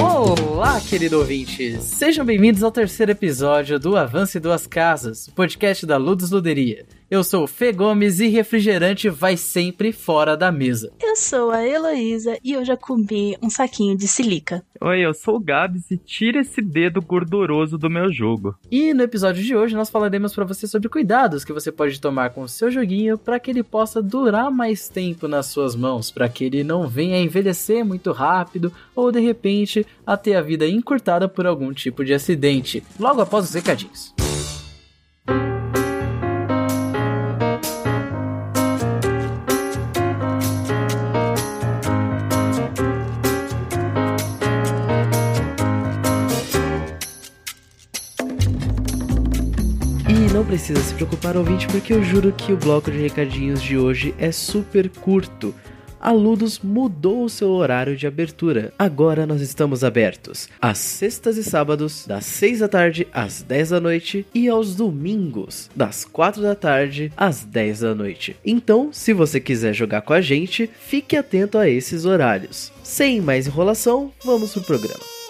Olá, querido ouvinte! Sejam bem-vindos ao terceiro episódio do Avance Duas Casas, o podcast da Ludus Luderia. Eu sou o Fê Gomes e refrigerante vai sempre fora da mesa. Eu sou a Heloísa e eu já comi um saquinho de silica. Oi, eu sou o Gabs e tira esse dedo gorduroso do meu jogo. E no episódio de hoje nós falaremos para você sobre cuidados que você pode tomar com o seu joguinho para que ele possa durar mais tempo nas suas mãos, para que ele não venha a envelhecer muito rápido ou de repente a ter a vida encurtada por algum tipo de acidente. Logo após os recadinhos. Precisa se preocupar, ouvinte, porque eu juro que o bloco de recadinhos de hoje é super curto. A Ludus mudou o seu horário de abertura. Agora nós estamos abertos às sextas e sábados, das 6 da tarde às 10 da noite e aos domingos, das 4 da tarde às 10 da noite. Então, se você quiser jogar com a gente, fique atento a esses horários. Sem mais enrolação, vamos pro programa.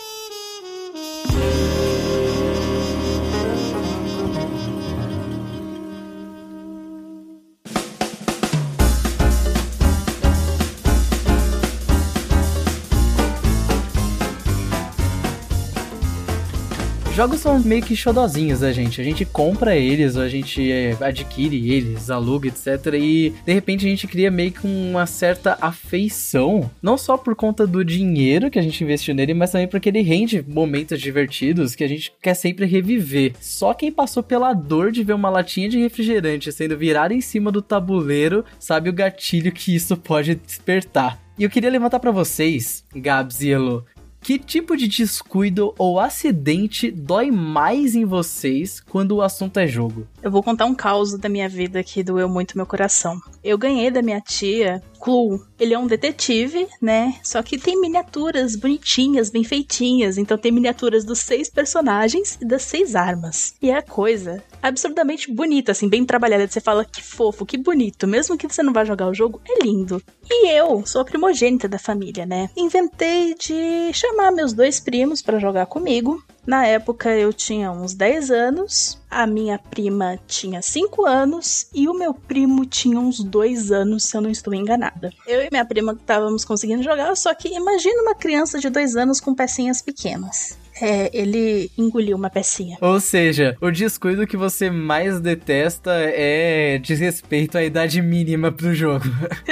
Jogos são meio que xodozinhos da gente. A gente compra eles, a gente é, adquire eles, aluga, etc. E de repente a gente cria meio que uma certa afeição. Não só por conta do dinheiro que a gente investiu nele, mas também porque ele rende momentos divertidos que a gente quer sempre reviver. Só quem passou pela dor de ver uma latinha de refrigerante sendo virada em cima do tabuleiro sabe o gatilho que isso pode despertar. E eu queria levantar para vocês, Gabs e Elo, que tipo de descuido ou acidente dói mais em vocês quando o assunto é jogo? Eu vou contar um caos da minha vida que doeu muito meu coração. Eu ganhei da minha tia Clue. Ele é um detetive, né? Só que tem miniaturas bonitinhas, bem feitinhas. Então tem miniaturas dos seis personagens e das seis armas. E é a coisa absurdamente bonita, assim, bem trabalhada. Você fala que fofo, que bonito. Mesmo que você não vá jogar o jogo, é lindo. E eu sou a primogênita da família, né? Inventei de chamar meus dois primos para jogar comigo. Na época eu tinha uns 10 anos, a minha prima tinha 5 anos e o meu primo tinha uns 2 anos, se eu não estou enganada. Eu e minha prima estávamos conseguindo jogar, só que imagina uma criança de 2 anos com pecinhas pequenas. É, ele engoliu uma pecinha. Ou seja, o descuido que você mais detesta é desrespeito à idade mínima pro jogo.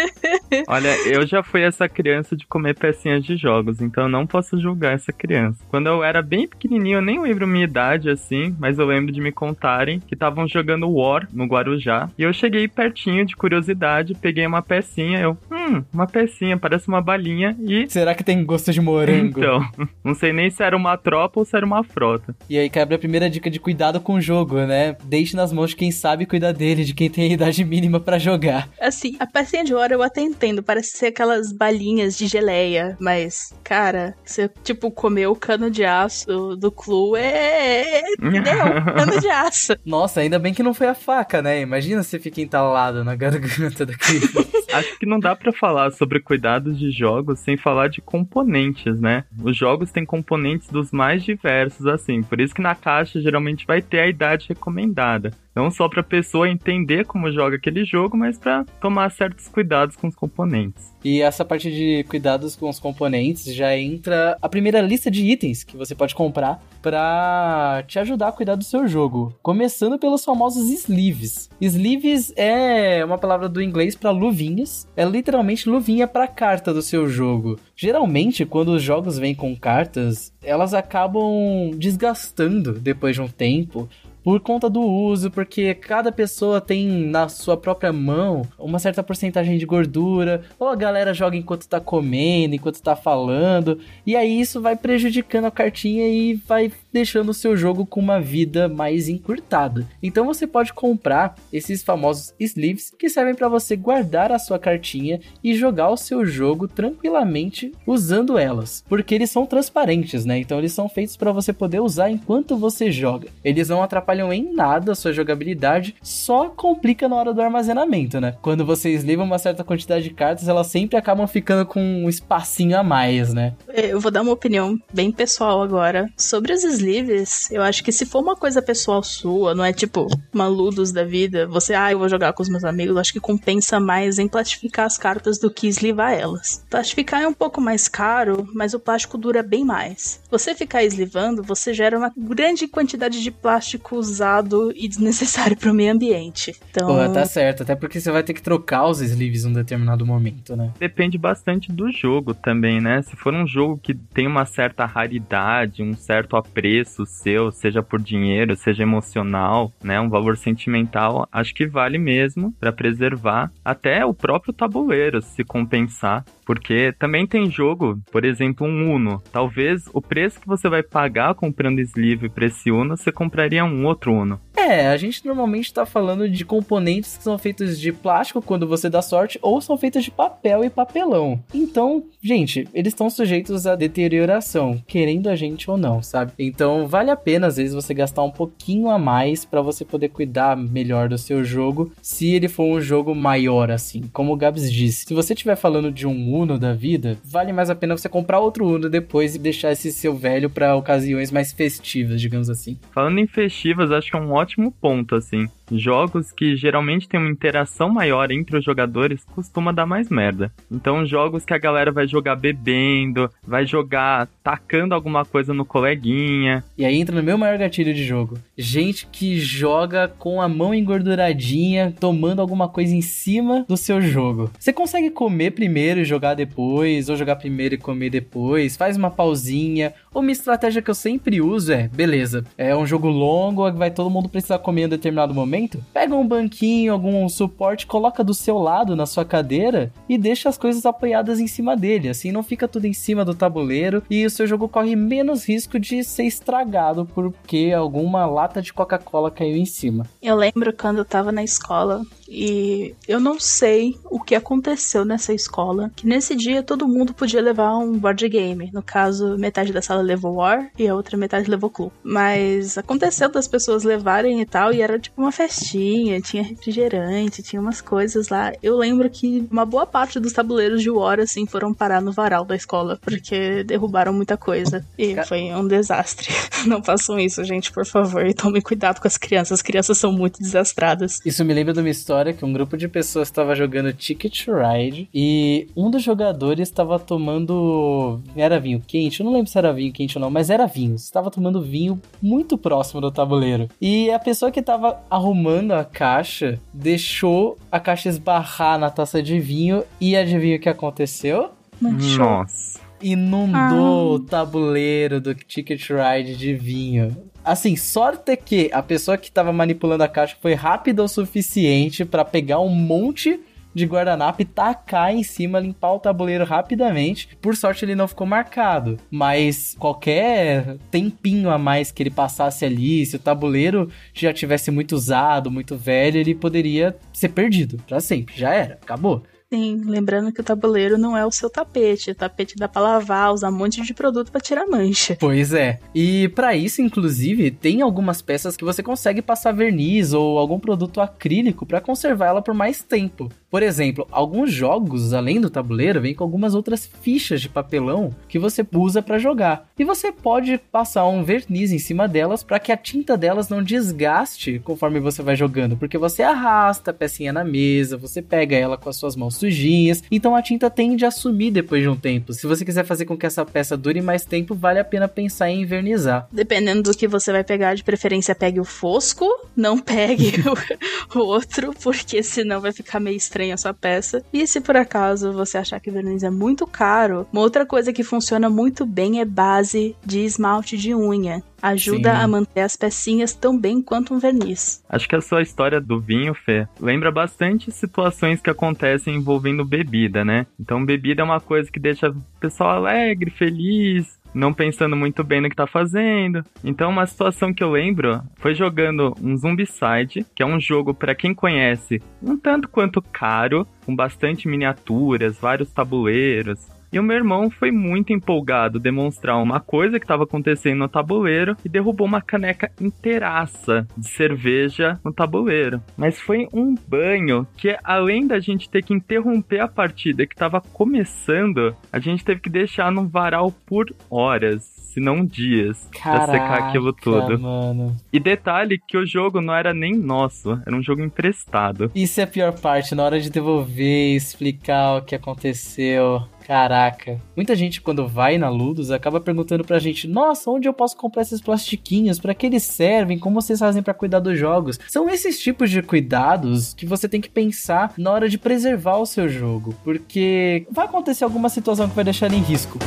Olha, eu já fui essa criança de comer pecinhas de jogos, então eu não posso julgar essa criança. Quando eu era bem pequenininho, eu nem lembro minha idade assim, mas eu lembro de me contarem que estavam jogando War no Guarujá. E eu cheguei pertinho de curiosidade, peguei uma pecinha, eu, hum, uma pecinha, parece uma balinha e. Será que tem gosto de morango? Então, não sei nem se era uma tropa ou se era uma frota. E aí cabe a primeira dica de cuidado com o jogo, né? Deixe nas mãos de quem sabe cuidar dele, de quem tem a idade mínima para jogar. Assim, a pecinha de War eu até entendo, parece ser aquelas balinhas de geleia, mas, cara, você, tipo, comer o cano de aço do Clu é. Entendeu? cano de aço. Nossa, ainda bem que não foi a faca, né? Imagina se fica entalado na garganta da criança. Acho que não dá para falar sobre cuidados de jogos sem falar de componentes, né? Os jogos têm componentes dos mais diversos, assim. Por isso que na caixa geralmente vai ter a idade recomendada. Não só para a pessoa entender como joga aquele jogo, mas para tomar certos cuidados com os componentes. E essa parte de cuidados com os componentes já entra a primeira lista de itens que você pode comprar para te ajudar a cuidar do seu jogo. Começando pelos famosos sleeves. Sleeves é uma palavra do inglês para luvinhas. É literalmente luvinha para carta do seu jogo. Geralmente, quando os jogos vêm com cartas, elas acabam desgastando depois de um tempo por conta do uso, porque cada pessoa tem na sua própria mão uma certa porcentagem de gordura, ou a galera joga enquanto tá comendo, enquanto tá falando, e aí isso vai prejudicando a cartinha e vai deixando o seu jogo com uma vida mais encurtada. Então você pode comprar esses famosos sleeves que servem para você guardar a sua cartinha e jogar o seu jogo tranquilamente usando elas, porque eles são transparentes, né? Então eles são feitos para você poder usar enquanto você joga. Eles não atrapalham atrapalham em nada a sua jogabilidade, só complica na hora do armazenamento, né? Quando você esliva uma certa quantidade de cartas, elas sempre acabam ficando com um espacinho a mais, né? Eu vou dar uma opinião bem pessoal agora. Sobre os sleeves, eu acho que se for uma coisa pessoal sua, não é tipo uma Ludus da vida, você, ah, eu vou jogar com os meus amigos, acho que compensa mais em plastificar as cartas do que eslivar elas. Plastificar é um pouco mais caro, mas o plástico dura bem mais. Você ficar eslivando, você gera uma grande quantidade de plástico usado e desnecessário para o meio ambiente. Então, Pô, tá certo, até porque você vai ter que trocar os sleeves em um determinado momento, né? Depende bastante do jogo também, né? Se for um jogo que tem uma certa raridade, um certo apreço seu, seja por dinheiro, seja emocional, né, um valor sentimental, acho que vale mesmo para preservar até o próprio tabuleiro, se compensar. Porque também tem jogo, por exemplo, um Uno. Talvez o preço que você vai pagar comprando sleeve para esse Uno, você compraria um outro Uno. É, a gente normalmente tá falando de componentes que são feitos de plástico quando você dá sorte, ou são feitos de papel e papelão. Então, gente, eles estão sujeitos à deterioração, querendo a gente ou não, sabe? Então, vale a pena às vezes você gastar um pouquinho a mais para você poder cuidar melhor do seu jogo, se ele for um jogo maior assim. Como o Gabs disse, se você estiver falando de um Uno da vida, vale mais a pena você comprar outro Uno depois e deixar esse seu velho para ocasiões mais festivas, digamos assim. Falando em festivas, acho que é um ótimo ponto, assim. Jogos que geralmente tem uma interação maior entre os jogadores costuma dar mais merda. Então, jogos que a galera vai jogar bebendo, vai jogar tacando alguma coisa no coleguinha. E aí entra no meu maior gatilho de jogo. Gente que joga com a mão engorduradinha, tomando alguma coisa em cima do seu jogo. Você consegue comer primeiro e jogar depois, ou jogar primeiro e comer depois, faz uma pausinha. Uma estratégia que eu sempre uso é, beleza, é um jogo longo, vai todo mundo precisar comer em um determinado momento. Pega um banquinho, algum suporte, coloca do seu lado na sua cadeira e deixa as coisas apoiadas em cima dele. Assim não fica tudo em cima do tabuleiro e o seu jogo corre menos risco de ser estragado porque alguma lata de Coca-Cola caiu em cima. Eu lembro quando eu tava na escola e eu não sei o que aconteceu nessa escola, que nesse dia todo mundo podia levar um board game. No caso, metade da sala levou War e a outra metade levou Clue. Mas aconteceu das pessoas levarem e tal, e era tipo uma festinha, tinha refrigerante, tinha umas coisas lá. Eu lembro que uma boa parte dos tabuleiros de War, assim, foram parar no varal da escola, porque derrubaram muita coisa. E foi um desastre. Não façam isso, gente, por favor. E tomem cuidado com as crianças. As crianças são muito desastradas. Isso me lembra de uma história que um grupo de pessoas estava jogando Ticket Ride e um dos jogadores estava tomando. Era vinho quente? Eu não lembro se era vinho quente ou não, mas era vinho. Estava tomando vinho muito próximo do tabuleiro. E a pessoa que estava arrumando a caixa deixou a caixa esbarrar na taça de vinho e adivinha o que aconteceu? Manchou. Nossa. Inundou o tabuleiro do Ticket Ride de vinho. Assim, sorte é que a pessoa que tava manipulando a caixa foi rápida o suficiente para pegar um monte de guardanapo e tacar em cima, limpar o tabuleiro rapidamente. Por sorte, ele não ficou marcado. Mas qualquer tempinho a mais que ele passasse ali, se o tabuleiro já tivesse muito usado, muito velho, ele poderia ser perdido para sempre. Já era, acabou. Sim, lembrando que o tabuleiro não é o seu tapete. O tapete dá pra lavar, usar um monte de produto para tirar mancha. Pois é. E para isso, inclusive, tem algumas peças que você consegue passar verniz ou algum produto acrílico para conservar ela por mais tempo. Por exemplo, alguns jogos, além do tabuleiro, vêm com algumas outras fichas de papelão que você usa para jogar. E você pode passar um verniz em cima delas para que a tinta delas não desgaste conforme você vai jogando, porque você arrasta a pecinha na mesa, você pega ela com as suas mãos sujinhas, então a tinta tende a sumir depois de um tempo. Se você quiser fazer com que essa peça dure mais tempo, vale a pena pensar em invernizar. Dependendo do que você vai pegar, de preferência pegue o fosco, não pegue o, o outro, porque senão vai ficar meio estranho a sua peça. E se por acaso você achar que verniz é muito caro, uma outra coisa que funciona muito bem é base de esmalte de unha. Ajuda Sim. a manter as pecinhas tão bem quanto um verniz. Acho que a sua história do vinho, Fê, lembra bastante situações que acontecem envolvendo bebida, né? Então, bebida é uma coisa que deixa o pessoal alegre, feliz, não pensando muito bem no que tá fazendo. Então, uma situação que eu lembro foi jogando um Zombicide, que é um jogo, para quem conhece, um tanto quanto caro, com bastante miniaturas, vários tabuleiros, E o meu irmão foi muito empolgado demonstrar uma coisa que estava acontecendo no tabuleiro e derrubou uma caneca inteiraça de cerveja no tabuleiro. Mas foi um banho que, além da gente ter que interromper a partida que estava começando, a gente teve que deixar no varal por horas, se não dias, Caraca, pra secar aquilo tudo. Mano. E detalhe que o jogo não era nem nosso, era um jogo emprestado. Isso é a pior parte, na hora de devolver, explicar o que aconteceu. Caraca. Muita gente, quando vai na Ludus, acaba perguntando pra gente: Nossa, onde eu posso comprar esses plastiquinhos? Para que eles servem? Como vocês fazem para cuidar dos jogos? São esses tipos de cuidados que você tem que pensar na hora de preservar o seu jogo. Porque vai acontecer alguma situação que vai deixar ele em risco.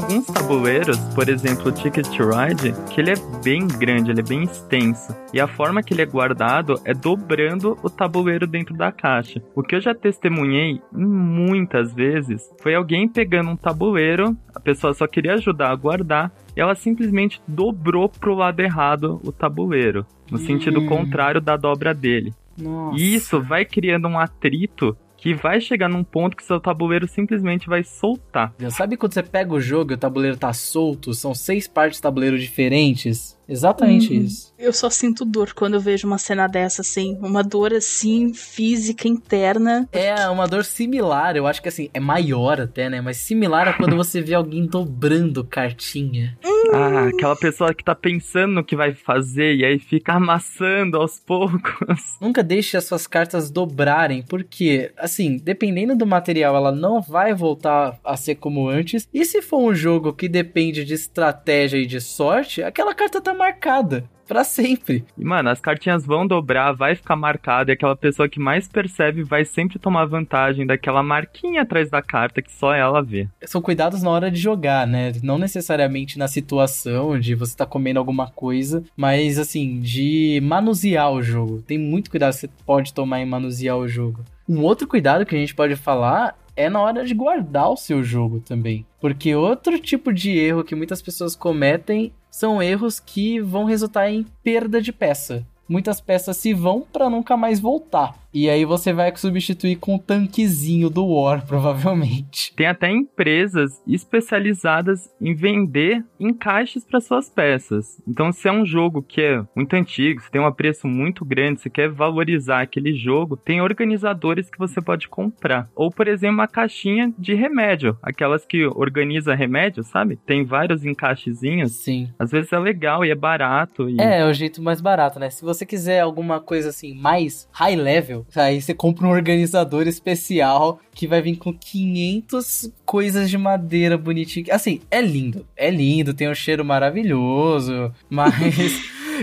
Alguns tabuleiros, por exemplo o Ticket Ride, que ele é bem grande, ele é bem extenso. E a forma que ele é guardado é dobrando o tabuleiro dentro da caixa. O que eu já testemunhei muitas vezes foi alguém pegando um tabuleiro, a pessoa só queria ajudar a guardar, e ela simplesmente dobrou pro lado errado o tabuleiro, no sentido Hum. contrário da dobra dele. Nossa. E isso vai criando um atrito que vai chegar num ponto que seu tabuleiro simplesmente vai soltar. Sabe quando você pega o jogo e o tabuleiro tá solto? São seis partes de tabuleiro diferentes? Exatamente Uhum. isso. Eu só sinto dor quando eu vejo uma cena dessa, assim. Uma dor, assim, física, interna. É uma dor similar, eu acho que assim, é maior até, né? Mas similar a quando você vê alguém dobrando cartinha. Ah, aquela pessoa que tá pensando no que vai fazer e aí fica amassando aos poucos. Nunca deixe as suas cartas dobrarem, porque, assim, dependendo do material, ela não vai voltar a ser como antes. E se for um jogo que depende de estratégia e de sorte, aquela carta tá marcada. Pra sempre. E, mano, as cartinhas vão dobrar, vai ficar marcada e aquela pessoa que mais percebe vai sempre tomar vantagem daquela marquinha atrás da carta que só ela vê. São cuidados na hora de jogar, né? Não necessariamente na situação de você tá comendo alguma coisa, mas assim, de manusear o jogo. Tem muito cuidado que você pode tomar em manusear o jogo. Um outro cuidado que a gente pode falar é na hora de guardar o seu jogo também. Porque outro tipo de erro que muitas pessoas cometem são erros que vão resultar em perda de peça. Muitas peças se vão para nunca mais voltar. E aí você vai substituir com o tanquezinho do War, provavelmente. Tem até empresas especializadas em vender encaixes para suas peças. Então, se é um jogo que é muito antigo, se tem um preço muito grande, se quer valorizar aquele jogo, tem organizadores que você pode comprar. Ou, por exemplo, uma caixinha de remédio, aquelas que organiza remédio, sabe? Tem vários encaixezinhos. Sim. Às vezes é legal e é barato. E... É, é o jeito mais barato, né? Se você quiser alguma coisa assim, mais high level, aí você compra um organizador especial que vai vir com 500 coisas de madeira bonitinho. Assim, é lindo. É lindo, tem um cheiro maravilhoso, mas.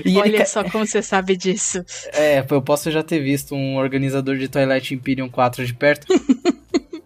E ele Olha ca- só como você sabe disso. É, eu posso já ter visto um organizador de Twilight Imperium 4 de perto.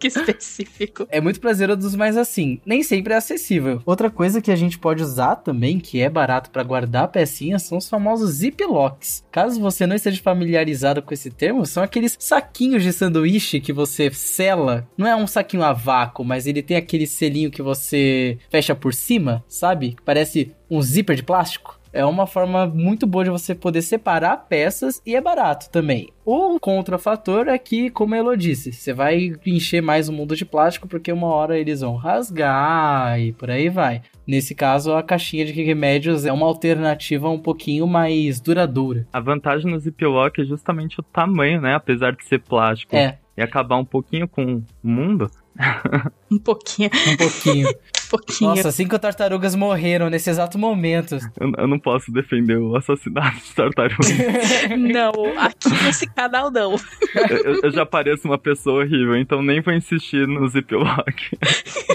Que específico. É muito prazeroso, mas assim, nem sempre é acessível. Outra coisa que a gente pode usar também, que é barato pra guardar pecinhas, são os famosos ziplocs. Caso você não esteja familiarizado com esse termo, são aqueles saquinhos de sanduíche que você sela. Não é um saquinho a vácuo, mas ele tem aquele selinho que você fecha por cima, sabe? Parece um zíper de plástico. É uma forma muito boa de você poder separar peças e é barato também. O contrafator é que, como a Elo disse, você vai encher mais o mundo de plástico porque uma hora eles vão rasgar e por aí vai. Nesse caso, a caixinha de remédios é uma alternativa um pouquinho mais duradoura. A vantagem no Ziploc é justamente o tamanho, né? Apesar de ser plástico. É, E acabar um pouquinho com o mundo. Um pouquinho, um pouquinho. um pouquinho. Nossa, cinco tartarugas morreram nesse exato momento. Eu, eu não posso defender o assassinato de tartaruga. Não, aqui nesse canal não. eu, eu já pareço uma pessoa horrível, então nem vou insistir no Ziploc.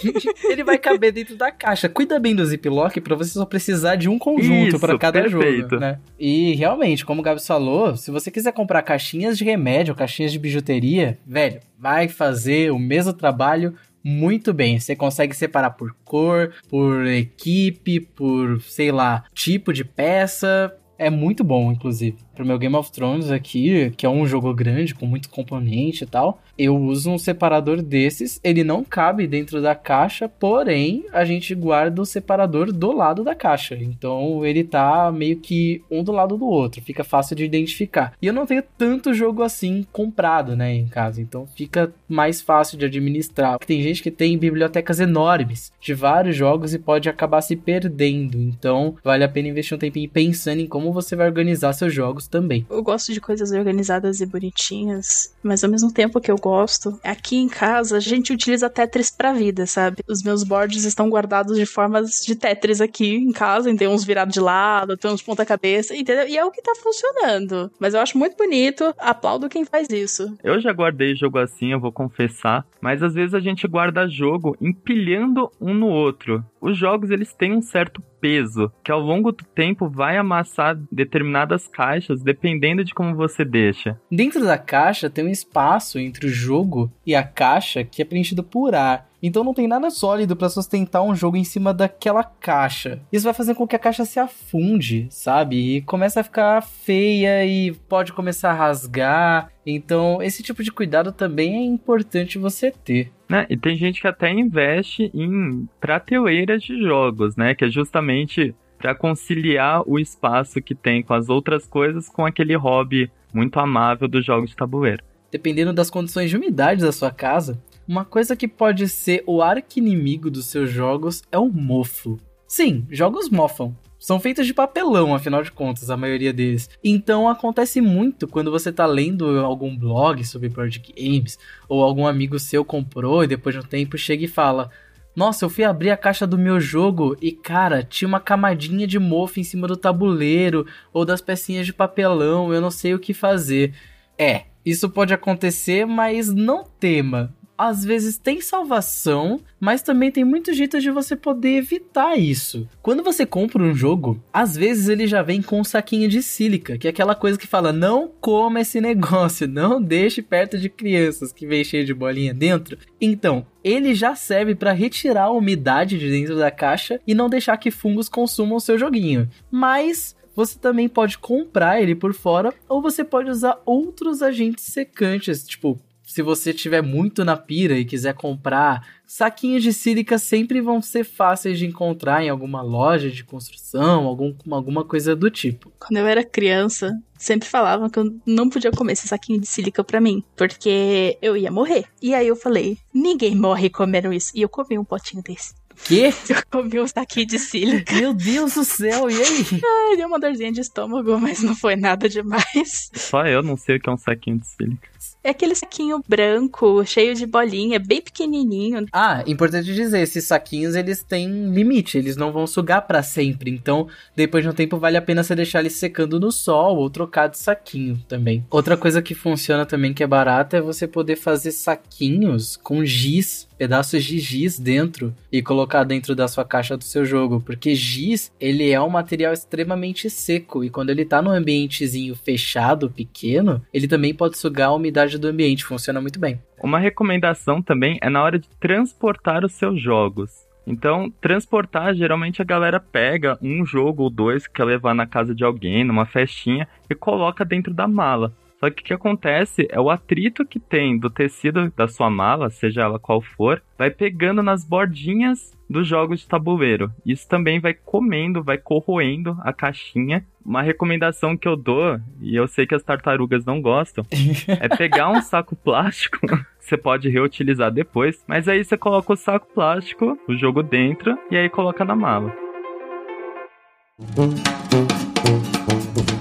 Ele vai caber dentro da caixa. Cuida bem do ziplock pra você só precisar de um conjunto pra cada perfeito. jogo, né? E realmente, como o Gabs falou, se você quiser comprar caixinhas de remédio, caixinhas de bijuteria, velho, vai fazer o mesmo trabalho muito bem. Você consegue separar por cor, por equipe, por, sei lá, tipo de peça. É muito bom, inclusive. Pro meu Game of Thrones aqui, que é um jogo grande, com muito componente e tal, eu uso um separador desses. Ele não cabe dentro da caixa, porém, a gente guarda o separador do lado da caixa. Então, ele tá meio que um do lado do outro. Fica fácil de identificar. E eu não tenho tanto jogo assim comprado, né, em casa. Então, fica mais fácil de administrar. Tem gente que tem bibliotecas enormes de vários jogos e pode acabar se perdendo. Então, vale a pena investir um tempinho pensando em como você vai organizar seus jogos também. Eu gosto de coisas organizadas e bonitinhas, mas ao mesmo tempo que eu gosto, aqui em casa a gente utiliza Tetris pra vida, sabe? Os meus boards estão guardados de formas de Tetris aqui em casa, tem uns virados de lado, tem uns ponta-cabeça, entendeu? E é o que tá funcionando. Mas eu acho muito bonito, aplaudo quem faz isso. Eu já guardei jogo assim, eu vou confessar, mas às vezes a gente guarda jogo empilhando um no outro. Os jogos eles têm um certo peso que ao longo do tempo vai amassar determinadas caixas dependendo de como você deixa. Dentro da caixa tem um espaço entre o jogo e a caixa que é preenchido por ar. Então não tem nada sólido para sustentar um jogo em cima daquela caixa. Isso vai fazer com que a caixa se afunde, sabe? E começa a ficar feia e pode começar a rasgar. Então, esse tipo de cuidado também é importante você ter. Né? E tem gente que até investe em prateleiras de jogos, né? Que é justamente para conciliar o espaço que tem com as outras coisas com aquele hobby muito amável dos jogos de tabuleiro. Dependendo das condições de umidade da sua casa, uma coisa que pode ser o arqui-inimigo dos seus jogos é o mofo. Sim, jogos mofam. São feitos de papelão, afinal de contas, a maioria deles. Então acontece muito quando você tá lendo algum blog sobre board games, ou algum amigo seu comprou e depois de um tempo chega e fala: Nossa, eu fui abrir a caixa do meu jogo e, cara, tinha uma camadinha de mofo em cima do tabuleiro, ou das pecinhas de papelão, eu não sei o que fazer. É, isso pode acontecer, mas não tema às vezes tem salvação, mas também tem muito jeito de você poder evitar isso. Quando você compra um jogo, às vezes ele já vem com um saquinho de sílica, que é aquela coisa que fala: não coma esse negócio, não deixe perto de crianças que vem cheio de bolinha dentro. Então, ele já serve para retirar a umidade de dentro da caixa e não deixar que fungos consumam o seu joguinho. Mas você também pode comprar ele por fora ou você pode usar outros agentes secantes, tipo se você tiver muito na pira e quiser comprar, saquinhos de sílica sempre vão ser fáceis de encontrar em alguma loja de construção, algum, alguma coisa do tipo. Quando eu era criança, sempre falavam que eu não podia comer esse saquinho de sílica pra mim, porque eu ia morrer. E aí eu falei, ninguém morre comendo isso. E eu comi um potinho desse. Quê? Eu comi um saquinho de sílica. Meu Deus do céu, e aí? Ai, deu uma dorzinha de estômago, mas não foi nada demais. Só eu não sei o que é um saquinho de sílica. É aquele saquinho branco, cheio de bolinha, bem pequenininho. Ah, importante dizer, esses saquinhos eles têm limite, eles não vão sugar para sempre. Então, depois de um tempo vale a pena você deixar eles secando no sol ou trocar de saquinho também. Outra coisa que funciona também que é barata é você poder fazer saquinhos com giz, pedaços de giz dentro e colocar dentro da sua caixa do seu jogo, porque giz, ele é um material extremamente seco e quando ele tá num ambientezinho fechado, pequeno, ele também pode sugar a umidade do ambiente, funciona muito bem. Uma recomendação também é na hora de transportar os seus jogos. Então, transportar, geralmente a galera pega um jogo ou dois que quer levar na casa de alguém, numa festinha, e coloca dentro da mala. Só que o que acontece é o atrito que tem do tecido da sua mala, seja ela qual for, vai pegando nas bordinhas dos jogos de tabuleiro. Isso também vai comendo, vai corroendo a caixinha. Uma recomendação que eu dou, e eu sei que as tartarugas não gostam, é pegar um saco plástico. Você pode reutilizar depois, mas aí você coloca o saco plástico, o jogo dentro, e aí coloca na mala.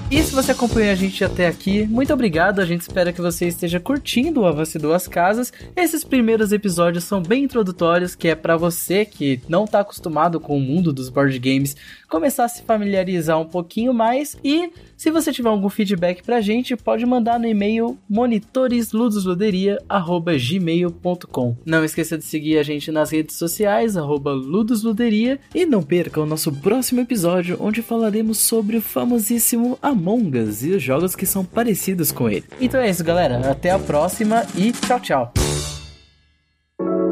E você acompanhou a gente até aqui, muito obrigado. A gente espera que você esteja curtindo o Avance Duas Casas. Esses primeiros episódios são bem introdutórios, que é para você que não está acostumado com o mundo dos board games começar a se familiarizar um pouquinho mais. E se você tiver algum feedback pra gente, pode mandar no e-mail monitoresludosluderia@gmail.com. Não esqueça de seguir a gente nas redes sociais @ludosluderia e não perca o nosso próximo episódio onde falaremos sobre o famosíssimo Among Us e os jogos que são parecidos com ele. Então é isso, galera. Até a próxima e tchau, tchau.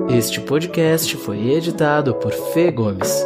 Este podcast foi editado por Fê Gomes.